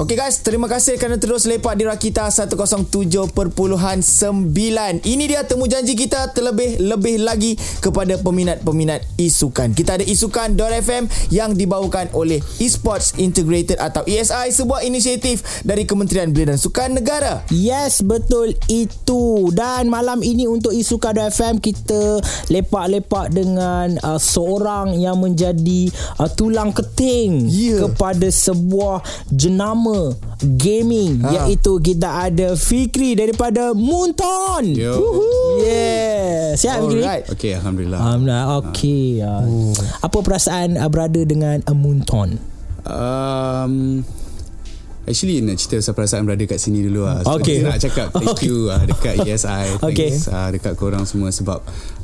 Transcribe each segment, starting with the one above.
Okay guys, terima kasih kerana terus lepak di Rakita 107.9. Ini dia temu janji kita terlebih-lebih lagi kepada peminat-peminat isukan. Kita ada isukan.fm yang dibawakan oleh Esports Integrated atau ESI, sebuah inisiatif dari Kementerian Belia dan Sukan Negara. Yes, betul itu. Dan malam ini untuk isukan.fm kita lepak-lepak dengan uh, seorang yang menjadi uh, tulang keting Ya. kepada sebuah jenama gaming Ha. iaitu kita ada Fikri daripada Munton. Yo. Yeah. Siap Fikri? Alright. Okay, Alhamdulillah. Alhamdulillah. Okey. Uh, Apa perasaan uh, berada dengan uh, Munton? Um, actually nak cerita pasal perasaan berada kat sini dulu lah. So, Okay. Nak cakap thank Okay. you uh, dekat ESI. Okay. Thanks uh, dekat korang semua sebab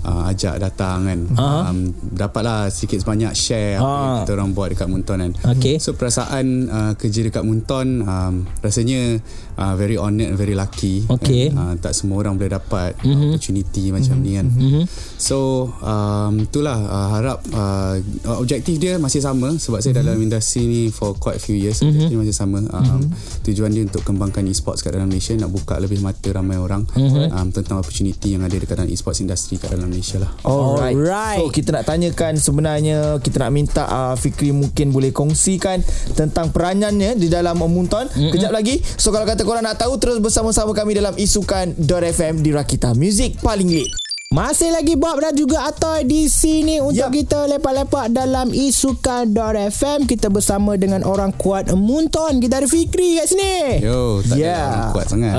uh, ajak datang kan. Aha. Um, dapatlah sikit sebanyak share apa Ah. yang kita orang buat dekat Munton kan. Okay. So perasaan uh, kerja dekat Munton um, rasanya uh, very honoured very lucky. Okay. Kan? Uh, tak semua orang boleh dapat Mhm. mm-hmm. opportunity macam mm-hmm. ni kan. Mm-hmm. So um, itulah uh, harap uh, objektif dia masih sama sebab saya Mhm. dalam industri ni for quite few years mm-hmm. objektif masih sama. Um, Mhm. mm-hmm. Tujuan dia untuk kembangkan e-sports kat dalam Malaysia nak buka lebih mata ramai orang Mhm. mm-hmm. um, tentang opportunity yang ada dekat dalam e-sports industri kat dalam Malaysia lah. Alright. Alright. So kita nak tanyakan sebenarnya kita nak minta uh, Fikri mungkin boleh kongsikan tentang peranannya di dalam Munton. Mm-hmm. Kejap lagi. So kalau kata korang nak tahu terus bersama-sama kami dalam isukan.fm di Rakita Music paling lit. Masih lagi Bob dan juga Atoy di sini untuk Yap. kita lepak-lepak dalam isukan.fm kita bersama dengan orang kuat Munton kita ada Fikri kat sini Yo, tak Yeah. ada orang kuat sangat.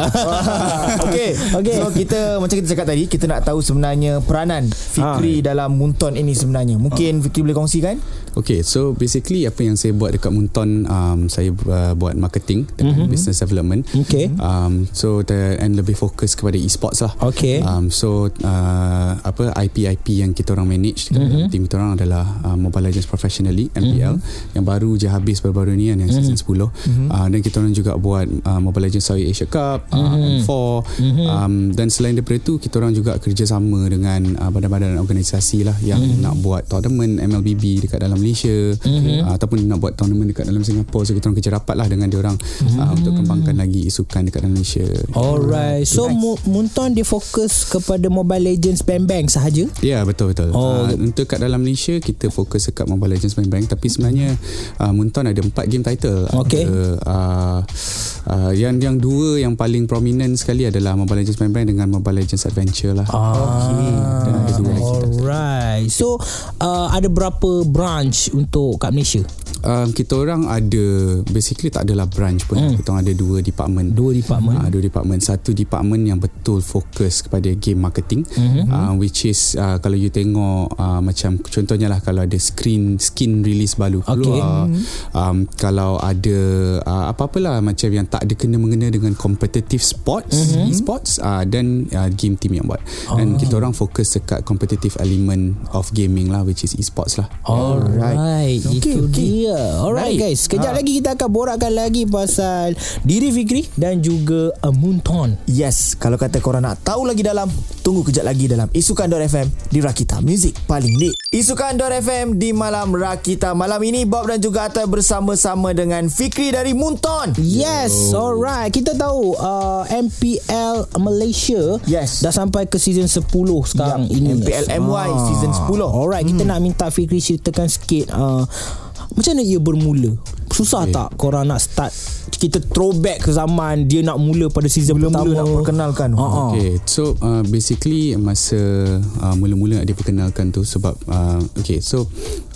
okay. Okay. So kita macam kita cakap tadi kita nak tahu sebenarnya peranan Fikri dalam Munton ini sebenarnya. Mungkin Fikri boleh kongsikan? Okay, so basically apa yang saya buat dekat Munton, um, saya uh, buat marketing dengan mm-hmm. business development. Okay. Um, so the, and lebih fokus kepada e-sports lah. Okay. Um, so uh, apa IP IP yang kita orang manage mm-hmm. team kita orang adalah uh, Mobile Legends Professional League MPL mm-hmm. yang baru je habis baru-baru ni kan yang season 10. Mm-hmm. Uh, dan kita orang juga buat uh, Mobile Legends Southeast Asia Cup, mm-hmm. uh, M4 mm-hmm. um, dan selain daripada itu kita orang juga kerjasama dengan uh, badan-badan organisasi lah yang mm-hmm. nak buat tournament MLBB dekat dalam Malaysia mm-hmm. uh, ataupun nak buat tournament dekat dalam Singapura so kita orang kerja rapat lah dengan dia orang mm-hmm. uh, untuk kembangkan lagi isukan dekat dalam Malaysia. Alright So Nice. Mu- Munton dia fokus kepada Mobile Legends Bang Bang sahaja Ya betul betul. Oh. Uh, untuk kat dalam Malaysia kita fokus dekat Mobile Legends Bang Bang tapi sebenarnya uh, Munton ada empat game title. Okay. Ada, uh, uh, yang yang dua yang paling prominent sekali adalah Mobile Legends Bang Bang dengan Mobile Legends Adventure lah. Okay Dan ada dua lagi. Alright So uh, Ada berapa branch Untuk kat Malaysia Um, kita orang ada basically tak adalah branch pun. Hmm. Kita orang ada dua department. Dua department Uh, dua department. Satu department yang betul fokus kepada game marketing, mm-hmm. uh, which is uh, kalau you tengok uh, macam contohnya lah kalau ada screen skin release baru Okay. keluar, um, kalau ada uh, apa-apalah macam yang tak ada kena mengena dengan competitive sports, mm-hmm. e-sports, uh, dan uh, game team yang buat. Dan Oh. kita orang fokus dekat competitive element of gaming lah, which is e-sports lah. Alright Okay, Itu okay. dia Alright Baik. guys Sekejap Ha. lagi kita akan borakkan lagi Pasal Diri Fikri Dan juga uh, Munton Yes, kalau kata korang nak tahu lagi dalam, tunggu kejap lagi dalam Isukan.fm di Rakita Music paling lit. Isukan.fm di malam Rakita. Malam ini Bob dan juga Atta bersama-sama dengan Fikri dari Munton. Yes Alright Kita tahu uh, MPL Malaysia Yes. Dah sampai ke season 10 sekarang Yup, ini MPL MY season 10. Alright Kita nak minta Fikri ceritakan sikit uh, Macam mana ia bermula Susah okay. tak korang nak start Kita throwback ke zaman Dia nak mula pada season Mula-mula pertama nak perkenalkan. Ha, ha. Okay, so uh, basically masa uh, mula-mula dia perkenalkan tu sebab uh, okay, so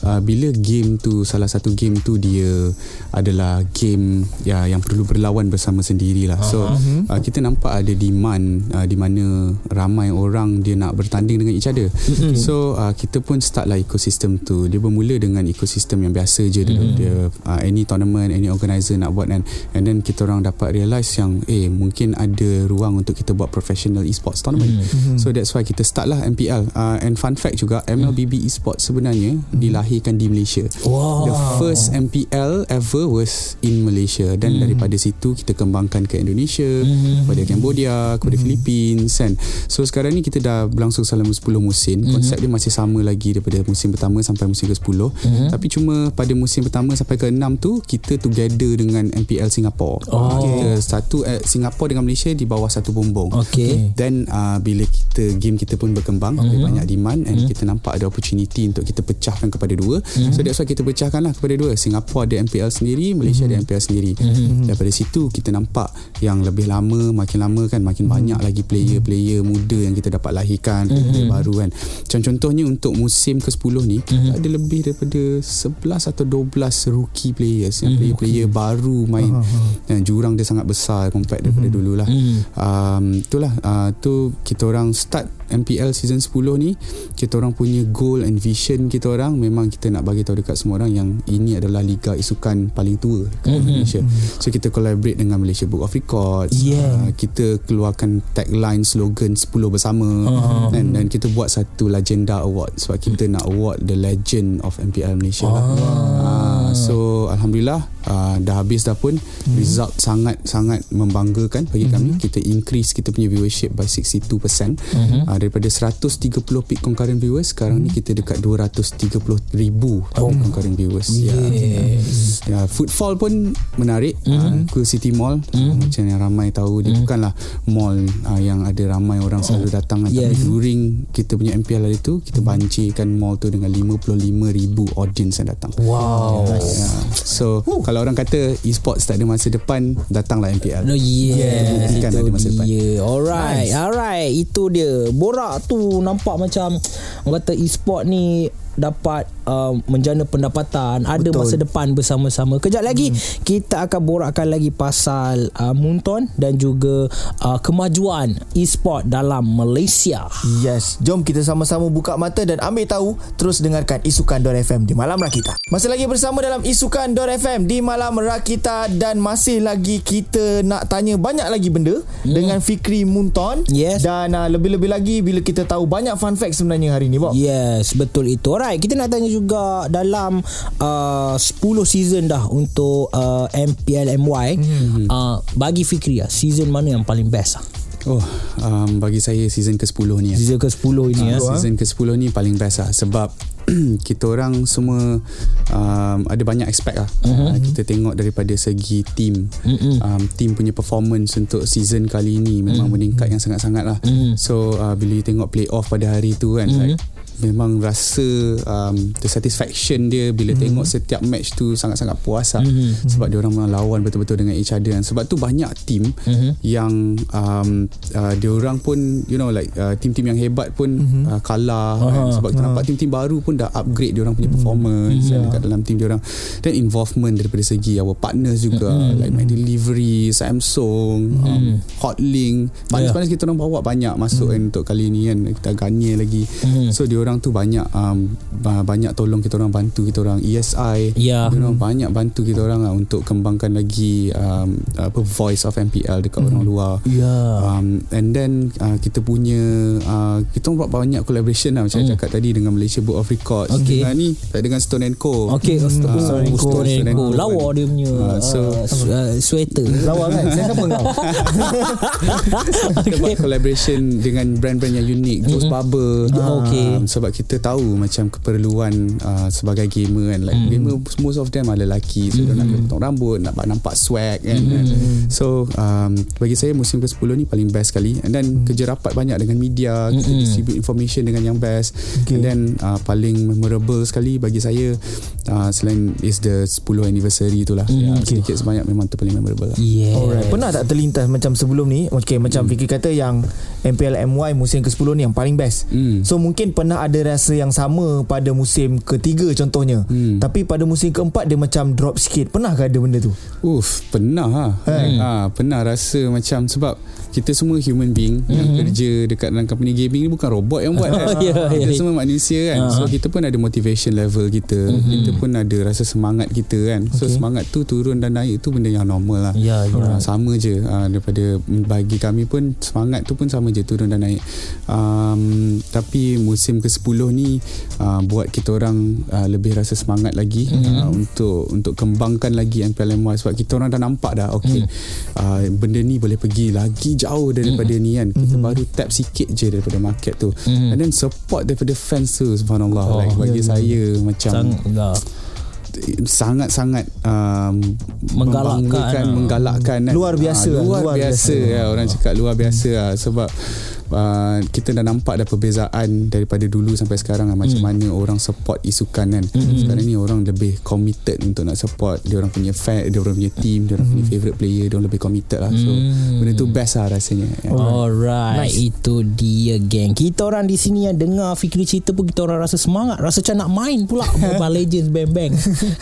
uh, bila game tu salah satu game tu dia adalah game ya yang perlu berlawan bersama sendirilah. So uh, kita nampak ada demand uh, di mana ramai orang dia nak bertanding dengan each other. So uh, kita pun start lah ekosistem tu. Dia bermula dengan ekosistem yang biasa je dulu. Dia uh, any tournament, any organizer nak buat dan and then kita orang dapat realise yang eh mungkin ada ruang untuk kita buat professional esports tournament. Mm-hmm. So that's why kita start lah MPL. Uh, and fun fact juga MLBB esports sebenarnya mm-hmm. dilahirkan di Malaysia. Wow. The first MPL ever was in Malaysia dan mm. daripada situ kita kembangkan ke Indonesia, mm. kepada Cambodia, kepada mm. Philippines kan. So sekarang ni kita dah berlangsung selama 10 musim. Mm. Konsep dia masih sama lagi daripada musim pertama sampai musim ke-10. Mm. Tapi cuma pada musim pertama sampai ke-6 tu kita together dengan MPL Singapore. Oh. Kita satu eh, Singapore dengan Malaysia di bawah satu bumbung. Okay. Then uh, bila kita game kita pun berkembang, uh-huh. lebih banyak demand and uh-huh. kita nampak ada opportunity untuk kita pecahkan kepada dua. Uh-huh. So that's why kita pecahkanlah kepada dua. Singapore ada MPL sendiri, Malaysia uh-huh. ada MPL sendiri. Uh-huh. Daripada situ kita nampak yang lebih lama makin lama kan makin uh-huh. banyak lagi player-player muda yang kita dapat lahirkan, uh-huh. player baru kan. Macam contohnya untuk musim ke-10 ni uh-huh. ada lebih daripada 11 atau 12 rookie players yang player-player okay. baru main uh-huh. dan jurang dia sangat besar compared daripada uh-huh. dululah. Uh-huh. Um itulah uh, tu kita orang start MPL season 10 ni kita orang punya goal and vision kita orang memang kita nak bagi tahu dekat semua orang yang ini adalah liga isukan paling tua kat mm-hmm. Malaysia. So kita collaborate dengan Malaysia Book of Records. Yeah. Uh, kita keluarkan tagline slogan 10 bersama uh-huh. dan dan kita buat satu legenda award sebab kita nak award the legend of MPL Malaysia uh-huh. lah. Uh, so alhamdulillah uh, dah habis dah pun hmm. result sangat sangat membanggakan bagi hmm. kami kita increase kita punya viewership by 62% hmm. uh, daripada 130 peak concurrent viewers sekarang hmm. ni kita dekat 230 ribu oh. concurrent viewers yes. ya yeah, footfall pun menarik hmm. uh, ke City Mall hmm. macam yang ramai tahu dia hmm. bukanlah mall uh, yang ada ramai orang selalu oh. datang yes. tapi during kita punya MPL hari tu kita bancikan mall tu dengan 55 ribu audience yang datang wow yeah. Yeah. so Woo kalau orang kata e-sports tak ada masa depan datanglah MPL no, yeah, yeah. kan ada masa depan yeah. alright nice. alright itu dia borak tu nampak macam orang kata e-sport ni dapat uh, menjana pendapatan ada Betul. masa depan bersama-sama kejap lagi hmm. kita akan borakkan lagi pasal uh, Munton dan juga uh, kemajuan e-sport dalam Malaysia yes jom kita sama-sama buka mata dan ambil tahu terus dengarkan Isukan FM di Malam Rakita masih lagi bersama dalam Isukan FM di Malam Rakita dan masih lagi kita nak tanya banyak lagi benda hmm. dengan Fikri Munton yes. dan uh, lebih-lebih lagi bila kita tahu banyak fun fact sebenarnya hari ni Bob yes betul itu Alright, kita nak tanya juga dalam uh, 10 season dah untuk uh, MPL MY. Hmm. Uh, bagi Fikri lah, season mana yang paling best lah? Oh, um, bagi saya season ke-10 ni. Season ke-10 ini uh, ya. Season ke-10 ni paling best lah sebab kita orang semua um, ada banyak expect lah. Uh-huh. Uh, kita tengok daripada segi team. Uh-huh. Um, team punya performance untuk season kali ini memang uh-huh. meningkat yang sangat-sangat lah. Uh-huh. So, uh, bila tengok play off pada hari tu kan, uh-huh. like, memang rasa um, the satisfaction dia bila mm-hmm. tengok setiap match tu sangat-sangat puas lah mm-hmm. sebab dia orang lawan betul-betul dengan each other kan. sebab tu banyak team mm-hmm. yang um, uh, dia orang pun you know like uh, team-team yang hebat pun mm-hmm. uh, kalah uh-huh. kan? sebab kita uh-huh. nampak team-team baru pun dah upgrade dia orang punya mm-hmm. performance mm-hmm. dekat dalam team dia orang dan involvement daripada segi our partners juga mm-hmm. like my delivery Samsung mm-hmm. um, Hotlink panas-panas yeah. kita orang bawa banyak masuk mm-hmm. kan untuk kali ni kan kita gani lagi mm-hmm. so dia orang tu banyak um, banyak tolong kita orang bantu kita orang ESI yeah. dia orang banyak bantu kita orang lah untuk kembangkan lagi um, apa voice of MPL dekat mm. orang luar yeah. um, and then uh, kita punya uh, kita buat banyak collaboration lah macam mm. cakap tadi dengan Malaysia Book of Records okay. dengan ni dengan Stone Co okay uh, Stone, Stone, Stone, Stone Co lawa dia punya uh, so uh, sweater lawa kan saya siapa kau kita buat collaboration dengan brand-brand yang unik Ghost mm-hmm. Barber okay. um, sebab kita tahu macam keperluan uh, sebagai gamer kan like mm. gamer most of them are lelaki so mm. nak potong rambut nak nampak swag kan, mm. kan so um, bagi saya musim ke-10 ni paling best sekali and then mm. kerja rapat banyak dengan media mm. kita distribute information dengan yang best okay. and then uh, paling memorable sekali bagi saya uh, selain is the 10 anniversary itulah mm. ya, okay. sedikit sebanyak memang tu paling memorable lah. yes. Alright. pernah tak terlintas macam sebelum ni okay, macam mm. Fikir kata yang MPL MY musim ke-10 ni yang paling best mm. so mungkin pernah ada rasa yang sama pada musim ketiga contohnya. Hmm. Tapi pada musim keempat dia macam drop sikit. Pernah ke ada benda tu? Uff, pernah ha. Hmm. ha. Pernah rasa macam sebab kita semua human being mm-hmm. yang kerja dekat dalam company gaming ni bukan robot yang buat kan. yeah, kita yeah. semua manusia kan. Uh-huh. So kita pun ada motivation level kita. Mm-hmm. Kita pun ada rasa semangat kita kan. So okay. semangat tu turun dan naik tu benda yang normal lah. Yeah, yeah. Uh, sama je uh, daripada bagi kami pun semangat tu pun sama je turun dan naik. Um, tapi musim ke-10 ni uh, buat kita orang uh, lebih rasa semangat lagi mm-hmm. uh, untuk untuk kembangkan lagi MPLMY sebab kita orang dah nampak dah okey mm. uh, benda ni boleh pergi lagi jauh daripada mm-hmm. ni kan kita mm-hmm. baru tap sikit je daripada market tu mm-hmm. and then support daripada fans tu subhanallah oh, like bagi yeah, saya yeah. macam Sang, sangat-sangat um, Menggalakkan, ah. menggalakkan kan. Luar biasa, Ah, luar, luar biasa, biasa. ya, orang cakap luar biasa lah. sebab uh, kita dah nampak dah perbezaan daripada dulu sampai sekarang lah, macam mana orang support isukan kan. Sekarang ni orang lebih committed untuk nak support. Dia orang punya fan dia orang punya team dia orang punya favourite player dia orang lebih committed lah. So benda tu best lah rasanya. Ya. Alright Nice. Itu dia geng. Kita orang di sini yang dengar Fikri cerita pun Kita orang rasa semangat. Rasa macam nak main pula. Mobile Legends Bang Bang.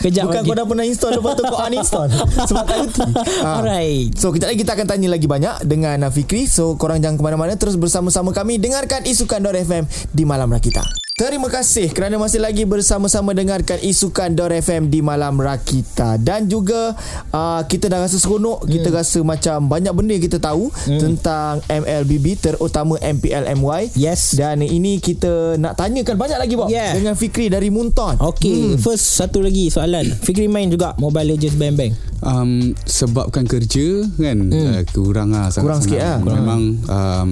Kejap Bukan lagi. kau dah pernah install Lepas tu kau uninstall. Sebab tak reti. Ah. Alright. So kejap lagi kita akan tanya lagi banyak Dengan uh, Fikri. So korang jangan ke mana-mana. Terus bersama-sama kami Dengarkan Isukan FM Di Malam Rakita Terima kasih kerana masih lagi bersama-sama dengarkan Isukan Dor FM di Malam Rakita dan juga uh, kita dah rasa seronok, kita rasa macam banyak benda yang kita tahu tentang MLBB terutama MPLMY. Yes Dan ini kita nak tanyakan banyak lagi Bob Yeah. dengan Fikri dari Munton. Okay hmm. First satu lagi soalan Fikri main juga Mobile Legends Bang Bang um, sebabkan kerja kan hmm. uh, kurang lah sangat Kurang sikit lah. memang um,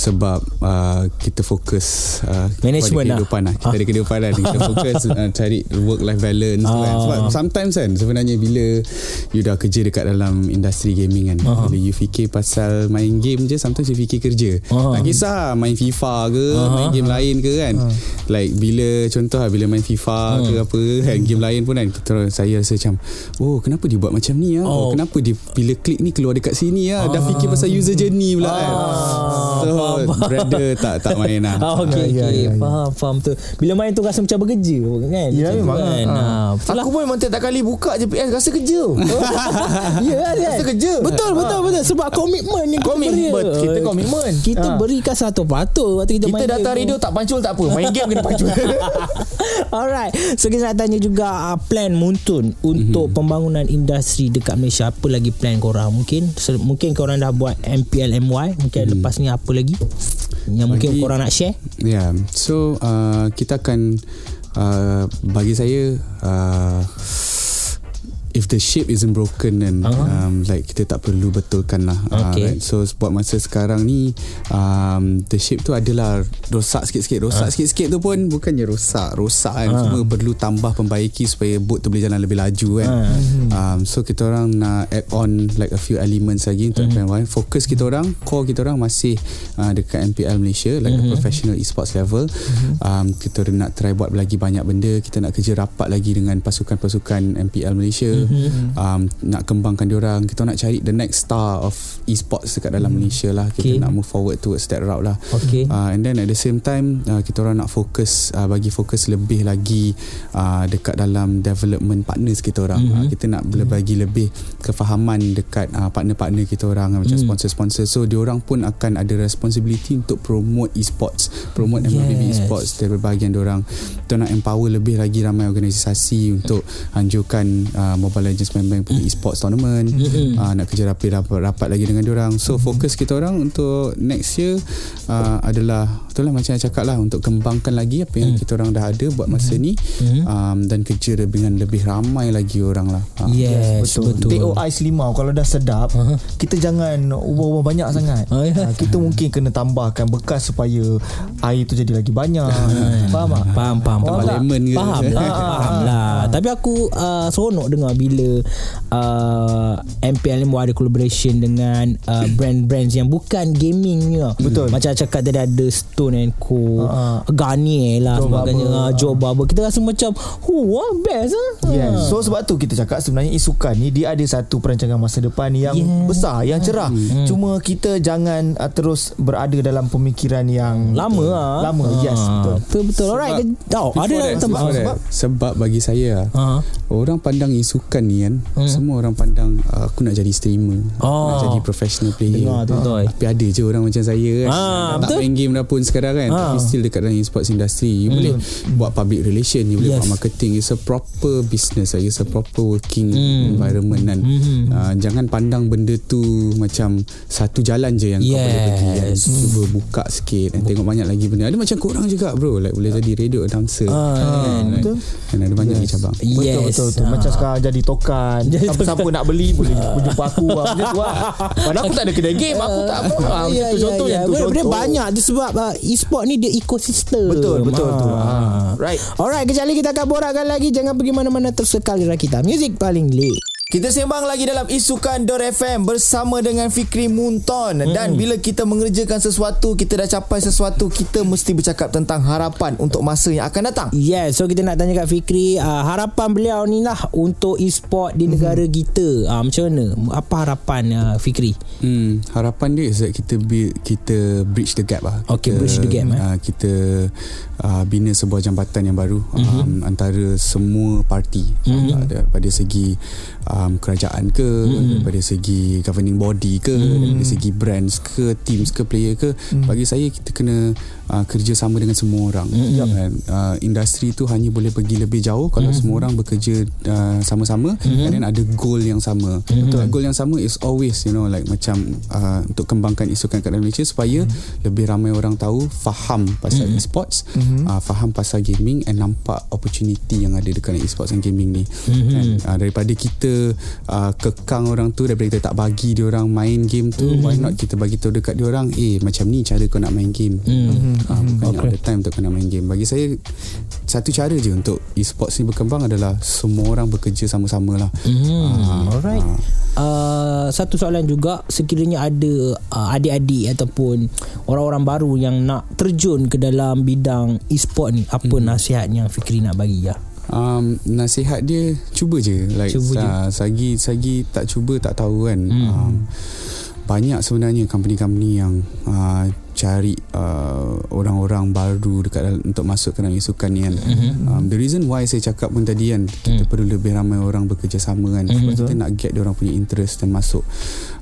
sebab uh, kita fokus uh, Management kepada kehidupan lah. kita ada kehidupan lah kita fokus uh, cari work life balance tu kan. Ah. sebab sometimes kan sebenarnya bila you dah kerja dekat dalam industri gaming kan Ah. bila you fikir pasal main game je sometimes you fikir kerja. Ah. tak kisah lah, main FIFA ke main game lain ke kan. Like bila contoh lah bila main FIFA ke apa kan game lain pun kan kita saya rasa macam oh kenapa dia buat macam ni ah? Oh. oh. kenapa dia bila klik ni keluar dekat sini ah? Dah fikir pasal user journey pula kan. So brother tak tak main lah Ah, okay, Ya, ya, okay. ya, ya. Faham, faham tu. Bila main tu rasa macam bekerja kan? Ya memang kan? ha. Lah. Aku pun memang tiap kali buka je PS Rasa kerja Ya kan? Rasa kerja Betul, betul, betul. Sebab komitmen yang kita beri. Kita komitmen Kita Ha. berikan satu patut waktu kita, Kita main datang game tu. radio tak pancul tak apa Main game kena pancul Alright So kita nak tanya juga uh, Plan Muntun Untuk mm-hmm. pembangunan industri Dekat Malaysia Apa lagi plan korang Mungkin se- Mungkin korang dah buat MPLMY Mungkin mm. lepas ni apa lagi Yang mungkin Bagi- korang nak share yeah. so uh, kita akan uh, bagi saya uh, if the shape isn't broken then Uh-huh. uh-huh. um, like kita tak perlu betulkan lah. Okay. right? So buat masa sekarang ni um, the shape tu adalah rosak sikit-sikit. Rosak uh. sikit-sikit tu pun bukannya rosak, rosak kan. Uh. Cuma perlu tambah pembaiki supaya boat tu boleh jalan lebih laju kan. Uh. Um, so kita orang nak add on like a few elements lagi untuk Mhm. MPL. Fokus kita orang, core kita orang masih uh, dekat MPL Malaysia like Mhm. a professional esports level. Um, kita nak try buat lagi banyak benda. Kita nak kerja rapat lagi dengan pasukan-pasukan MPL Malaysia. Mhm. Um, nak kembangkan diorang. Kita nak cari the next star of esports dekat dalam Malaysia lah. Kita. Okay. nak move forward towards that route lah. Okay Uh, and then at the same time uh, kita orang nak fokus uh, bagi fokus lebih lagi uh, dekat dalam development partners kita orang. Mm-hmm. Uh, kita nak mm-hmm. bagi lebih kefahaman dekat uh, partner-partner kita orang macam Mm. sponsor-sponsor. So diorang pun akan ada responsibility untuk promote esports, promote Yes. MLBB esports dari bahagian diorang. Kita nak empower lebih lagi ramai organisasi untuk anjurkan uh, Mobile Legends Bang punya esports tournament. Uh, nak kerja rapat, rapat rapat lagi dengan diorang. So fokus kita orang untuk next year uh, adalah itulah macam saya cakap lah untuk kembangkan lagi apa yang kita orang dah ada buat masa ni Mhm. um, dan kerja dengan lebih ramai lagi orang lah. Uh, Yes, betul, betul. Tengok ais limau Kalau dah sedap Aha. Kita jangan Ubah-ubah banyak sangat Oh, ya. Ah, Kita mungkin kena tambahkan Bekas supaya Air tu jadi lagi banyak Faham tak? Faham, faham, Tambah faham. lemon ke? Faham lah, faham lah. Tapi aku uh, seronok dengar bila uh, MPL ni ada collaboration dengan uh, brand-brands yang bukan gaming ni. lah. Betul. Macam cakap tadi ada Stone and Co, Ha, Garnier lah Joe sebagainya, Barber. uh, Joe Barber. Kita rasa macam, oh, wah, best ah. Yes. So sebab tu kita cakap sebenarnya isukan ni dia ada satu perancangan masa depan yang Yeah. besar, yang cerah. Hmm. Cuma kita jangan uh, terus berada dalam pemikiran yang Lama lah. Lama, yes, betul. Betul, betul. Alright. Oh, ada that, tempat. that, sebab- sebab bagi saya Ha. orang pandang isukan ni kan semua orang pandang uh, aku nak jadi streamer Oh. nak jadi professional player Dengar tu, betul. tapi ada je orang macam saya kan Ah, tak betul. main game dah pun sekarang kan Ah. tapi still dekat dalam esports industry you boleh buat public relation you boleh Yes. buat marketing it's a proper business it's a proper working Hmm. environment kan uh, jangan pandang benda tu macam satu jalan je yang kau boleh pergi kan Yes. cuba buka sikit dan tengok banyak lagi benda ada macam korang juga bro like boleh jadi radio announcer Ah, kan, betul. kan ada banyak lagi cabang Betul Yes. betul betul. Ah. Macam sekarang jadi tokan. Siapa-siapa nak beli boleh jumpa aku lah. Macam tu lah. Padahal aku tak ada kedai game. Aku tak apa. Ah, Ya, Macam tu ya, contohnya ya. tu. Benda- benda contoh. banyak tu sebab uh, e-sport ni dia ekosistem. Betul, betul Ah. tu. Ah, right. Alright, kejap lagi kita akan borakkan lagi. Jangan pergi mana-mana tersekal di kita. Music paling lit. Kita sembang lagi dalam Isukan Dor FM bersama dengan Fikri Munton hmm. dan bila kita mengerjakan sesuatu, kita dah capai sesuatu, kita mesti bercakap tentang harapan untuk masa yang akan datang. Yeah, so kita nak tanya kat Fikri uh, harapan beliau ni lah untuk e-sport di negara Mhm. kita. Uh, macam mana? Apa harapan uh, Fikri? Hmm, harapan dia is that kita build, kita bridge the gap lah. Okay, kita, bridge the gap, eh. Uh, kita uh, bina sebuah jambatan yang baru mm-hmm. um, antara semua parti mm-hmm. uh, daripada segi um, kerajaan ke, mm-hmm. daripada segi governing body ke, mm-hmm. daripada segi brands ke, teams ke, player ke. Mm-hmm. Bagi saya kita kena uh, kerjasama dengan semua orang. Mm-hmm. Dan uh, industri tu hanya boleh pergi lebih jauh kalau mm-hmm. semua orang bekerja uh, sama-sama mm-hmm. and then ada goal yang sama. Mm-hmm. Goal yang sama is always you know like macam uh, untuk kembangkan isukan kat dalam Malaysia supaya mm-hmm. lebih ramai orang tahu faham pasal mm-hmm. e-sports, mm-hmm. uh, faham pasal gaming and nampak opportunity yang ada dekat e-sports dan gaming ni. Mm-hmm. And uh, daripada kita uh, kekang orang tu daripada kita tak bagi dia orang main game tu, mm-hmm. why not kita bagi tahu dekat dia orang, eh macam ni cara kau nak main game. Mm-hmm. Uh, bukan okay. all the time untuk kau nak main game. Bagi saya satu cara je untuk e-sports ni berkembang adalah semua orang bekerja sama-sama lah. Hmm, Ah, alright. ah. Uh, satu soalan juga sekiranya ada uh, adik-adik ataupun orang-orang baru yang nak terjun ke dalam bidang e-sport ni apa hmm. nasihat yang Fikri nak bagi ya Um, nasihat dia cuba je like Cuba je. uh, sagi sagi tak cuba tak tahu kan hmm. um, banyak sebenarnya company-company yang uh, cari uh, orang-orang baru dekat dalam, untuk masuk ke dalam isukan ni kan mm-hmm. um, the reason why saya cakap pun tadi kan kita perlu lebih ramai orang bekerjasama kan mm-hmm. kita nak get dia orang punya interest dan masuk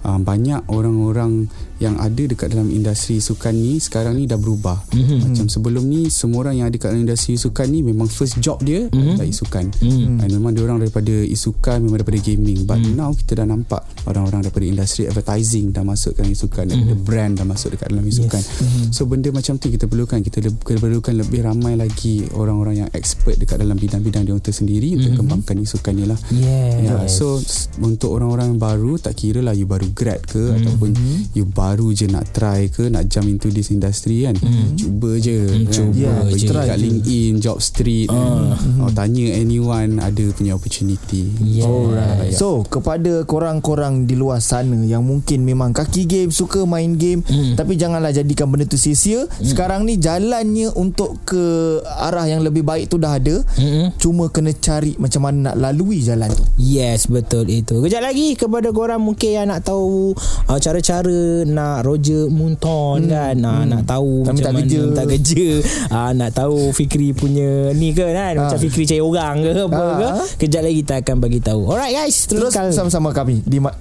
um, banyak orang-orang yang ada dekat dalam industri sukan ni sekarang ni dah berubah mm-hmm. macam sebelum ni semua orang yang ada dekat dalam industri sukan ni memang first job dia mm-hmm. adalah isukan mm-hmm. and memang dia orang daripada isukan memang daripada gaming but mm-hmm. now kita dah nampak orang-orang daripada industri advertising dah masuk dalam isukan mm-hmm. daripada brand dah masuk dekat dalam isukan yes. mm-hmm. so benda macam tu kita perlukan kita le- kita perlukan lebih ramai lagi orang-orang yang expert dekat dalam bidang-bidang dia untuk sendiri mm-hmm. untuk kembangkan isukan ni lah yes. Ya, so untuk orang-orang baru tak kira lah you baru grad ke mm-hmm. ataupun you baru je nak try ke nak jump into this industry kan. Mm-hmm. Cuba je. Mm, kan? cuba Ah, je. Try kat. LinkedIn, Job Street. Uh. Oh, tanya anyone ada punya opportunity. Yeah. Alright. So, kepada korang-korang di luar sana yang mungkin memang kaki game, suka main game, mm. tapi janganlah jadikan benda tu sia-sia. Mm. Sekarang ni jalannya untuk ke arah yang lebih baik tu dah ada. Mm-mm. Cuma kena cari macam mana nak lalui jalan tu. Yes betul itu Kejap lagi kepada korang mungkin yang nak tahu uh, Cara-cara nak Roger Munton hmm. kan. Uh, Nak tahu Tak macam minta mana kerja. minta kerja. Uh, Nak tahu Fikri punya ni ke kan. Ah. Macam Fikri cari orang ke apa Ah. ke Kejap lagi kita akan bagi tahu. Alright guys Terus Teruskan sama-sama kami di Ma-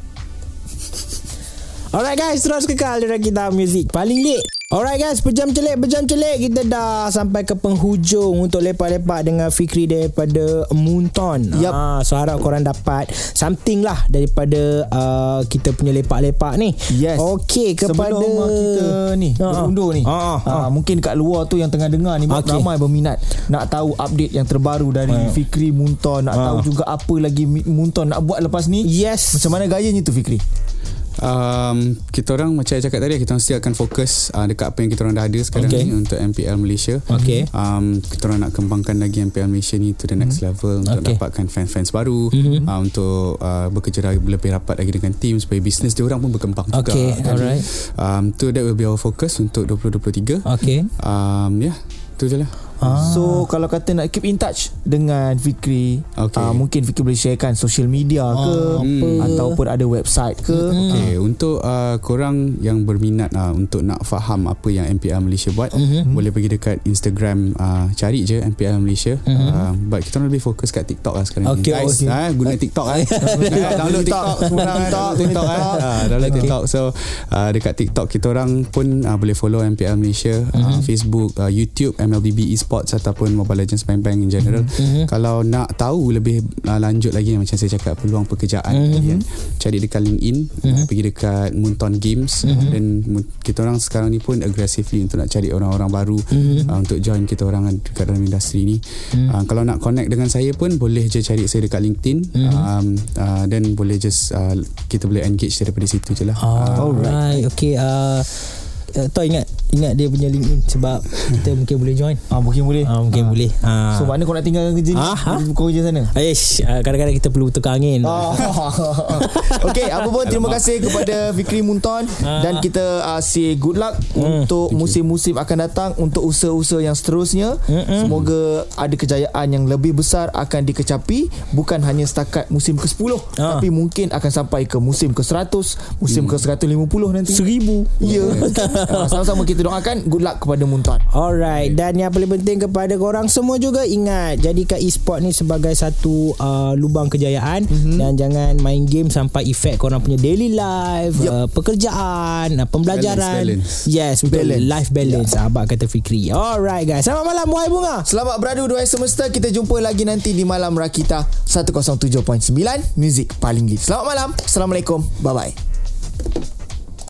Alright guys Terus kekal Dengan kita Muzik paling lit Alright guys Pejam celik Pejam celik Kita dah sampai ke penghujung Untuk lepak-lepak Dengan Fikri daripada Munton Yup. ah, So harap korang dapat Something lah Daripada uh, Kita punya lepak-lepak ni Yes. Okay kepada Sebelum kita ni Ah, ah. berundur ni. Ah, ah, ah, mungkin kat luar tu yang tengah dengar ni Okey. ramai berminat nak tahu update yang terbaru dari Ah. Fikri Munton, nak Ah. tahu juga apa lagi Munton nak buat lepas ni. Yes Macam mana gayanya tu Fikri? Um, kita orang macam saya cakap tadi kita orang still akan fokus uh, dekat apa yang kita orang dah ada sekarang Okay. ni untuk MPL Malaysia. Okay. Um, kita orang nak kembangkan lagi MPL Malaysia ni to the next level untuk Okay. dapatkan fans-fans baru mm-hmm. uh, untuk uh, bekerja lebih rapat lagi dengan team supaya bisnes dia orang pun berkembang juga. Okay, alright. Um, so that will be our focus untuk 2023. Okay Um, ya, yeah, tu je lah. Ah. So kalau kata nak keep in touch dengan Fikri, Okay. uh, mungkin Fikri boleh sharekan social media ke Ah, apa. ataupun ada website ke. Okay, untuk uh, korang yang berminat uh, untuk nak faham apa yang MPL Malaysia buat, mm-hmm. boleh pergi dekat Instagram uh, cari je MPL Malaysia. Mm-hmm. Uh, but kita lebih fokus kat TikTok lah sekarang Okay, ni. Guys, okay. ah, guna TikTok ah. Ah, download TikTok, TikTok, ah. Ah, download Okay. TikTok. So uh, dekat TikTok kita orang pun uh, boleh follow MPL Malaysia, Mhm. uh, Facebook, uh, YouTube MLBB Esports ataupun Mobile Legends Bang Bang in general. Mhm. Kalau nak tahu lebih uh, lanjut lagi macam saya cakap peluang pekerjaan Mhm. kan, cari dekat LinkedIn, uh, pergi dekat Munton Games Mhm. dan mu- kita orang sekarang ni pun aggressively untuk nak cari orang-orang baru Mhm. uh, untuk join kita orang dekat dalam industri ni. Uh, kalau nak connect dengan saya pun boleh je cari saya dekat LinkedIn um, uh, dan boleh just uh, kita boleh engage daripada situ je lah. Ah, Alright Okay uh, uh, Toh ingat ingat dia punya LinkedIn sebab kita mungkin boleh join. Ah mungkin boleh. Ah, mungkin boleh. Ah. So mana kau nak tinggal kerja ni? Ah, ha? Kau kerja sana. Aish, ah, kadang-kadang kita perlu tukar angin. Oh. Okey, apa pun terima kasih kepada Fikri Munton Ah. dan kita uh, say good luck untuk musim-musim akan datang untuk usaha-usaha yang seterusnya. Mm-mm. Semoga ada kejayaan yang lebih besar akan dikecapi bukan hanya setakat musim ke-10 Ah. tapi mungkin akan sampai ke musim ke-100, musim ke-150 nanti. Seribu. Ya. Ah, Sama-sama kita doakan good luck kepada Munton. Alright Dan yang paling penting kepada korang semua juga Ingat Jadikan e-sport ni sebagai satu uh, Lubang kejayaan mm-hmm. Dan jangan main game Sampai efek korang punya daily life Yup. uh, Pekerjaan uh, Pembelajaran Balance, balance. Yes betul Balance. Life balance yeah. Abang kata Fikri Alright guys Selamat malam Wahai Bunga Selamat beradu Duai Semesta Kita jumpa lagi nanti di Malam Rakita 107.9 Music paling lead Selamat malam Assalamualaikum Bye-bye